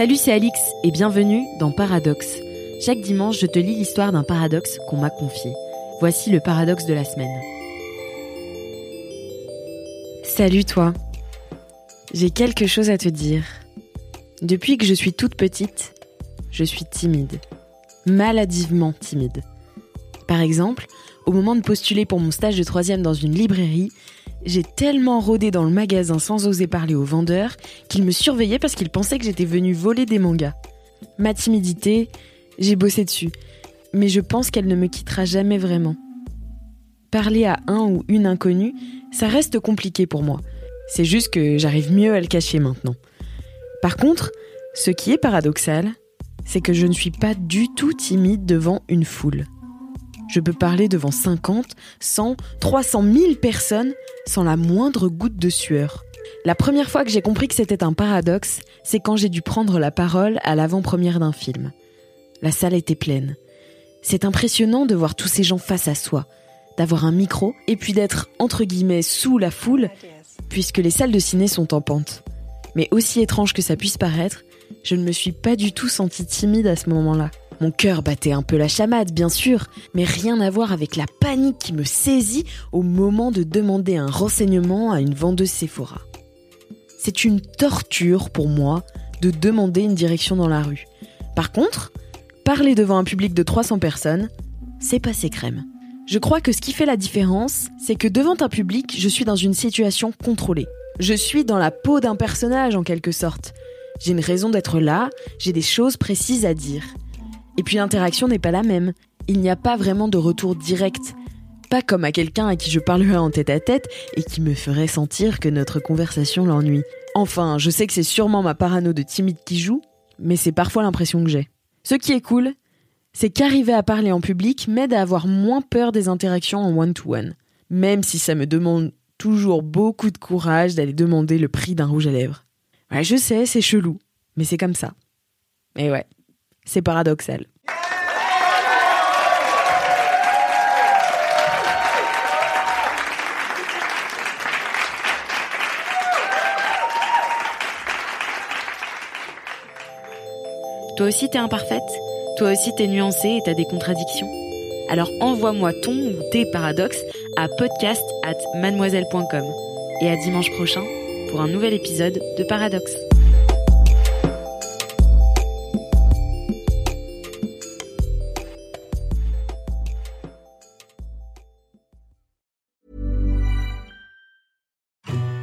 Salut, c'est Alix et bienvenue dans Paradoxe. Chaque dimanche, je te lis l'histoire d'un paradoxe qu'on m'a confié. Voici le paradoxe de la semaine. Salut toi. J'ai quelque chose à te dire. Depuis que je suis toute petite, je suis timide. Maladivement timide. Par exemple, au moment de postuler pour mon stage de troisième dans une librairie, j'ai tellement rôdé dans le magasin sans oser parler aux vendeurs qu'ils me surveillaient parce qu'ils pensaient que j'étais venue voler des mangas. Ma timidité, j'ai bossé dessus, mais je pense qu'elle ne me quittera jamais vraiment. Parler à un ou une inconnue, ça reste compliqué pour moi. C'est juste que j'arrive mieux à le cacher maintenant. Par contre, ce qui est paradoxal, c'est que je ne suis pas du tout timide devant une foule. Je peux parler devant 50, 100, 300 000 personnes sans la moindre goutte de sueur. La première fois que j'ai compris que c'était un paradoxe, c'est quand j'ai dû prendre la parole à l'avant-première d'un film. La salle était pleine. C'est impressionnant de voir tous ces gens face à soi, d'avoir un micro et puis d'être entre guillemets sous la foule, puisque les salles de ciné sont en pente. Mais aussi étrange que ça puisse paraître, je ne me suis pas du tout sentie timide à ce moment-là. Mon cœur battait un peu la chamade, bien sûr, mais rien à voir avec la panique qui me saisit au moment de demander un renseignement à une vendeuse Sephora. C'est une torture pour moi de demander une direction dans la rue. Par contre, parler devant un public de 300 personnes, c'est passé crème. Je crois que ce qui fait la différence, c'est que devant un public, je suis dans une situation contrôlée. Je suis dans la peau d'un personnage en quelque sorte. J'ai une raison d'être là, j'ai des choses précises à dire. Et puis l'interaction n'est pas la même. Il n'y a pas vraiment de retour direct. Pas comme à quelqu'un à qui je parlerais en tête à tête et qui me ferait sentir que notre conversation l'ennuie. Enfin, je sais que c'est sûrement ma parano de timide qui joue, mais c'est parfois l'impression que j'ai. Ce qui est cool, c'est qu'arriver à parler en public m'aide à avoir moins peur des interactions en one-to-one. Même si ça me demande toujours beaucoup de courage d'aller demander le prix d'un rouge à lèvres. Ouais, je sais, c'est chelou, mais c'est comme ça. Et ouais, c'est paradoxal. Toi aussi t'es imparfaite Toi aussi t'es nuancée et t'as des contradictions Alors envoie-moi ton ou tes paradoxes à podcast at mademoiselle.com. Et à dimanche prochain pour un nouvel épisode de Paradoxe.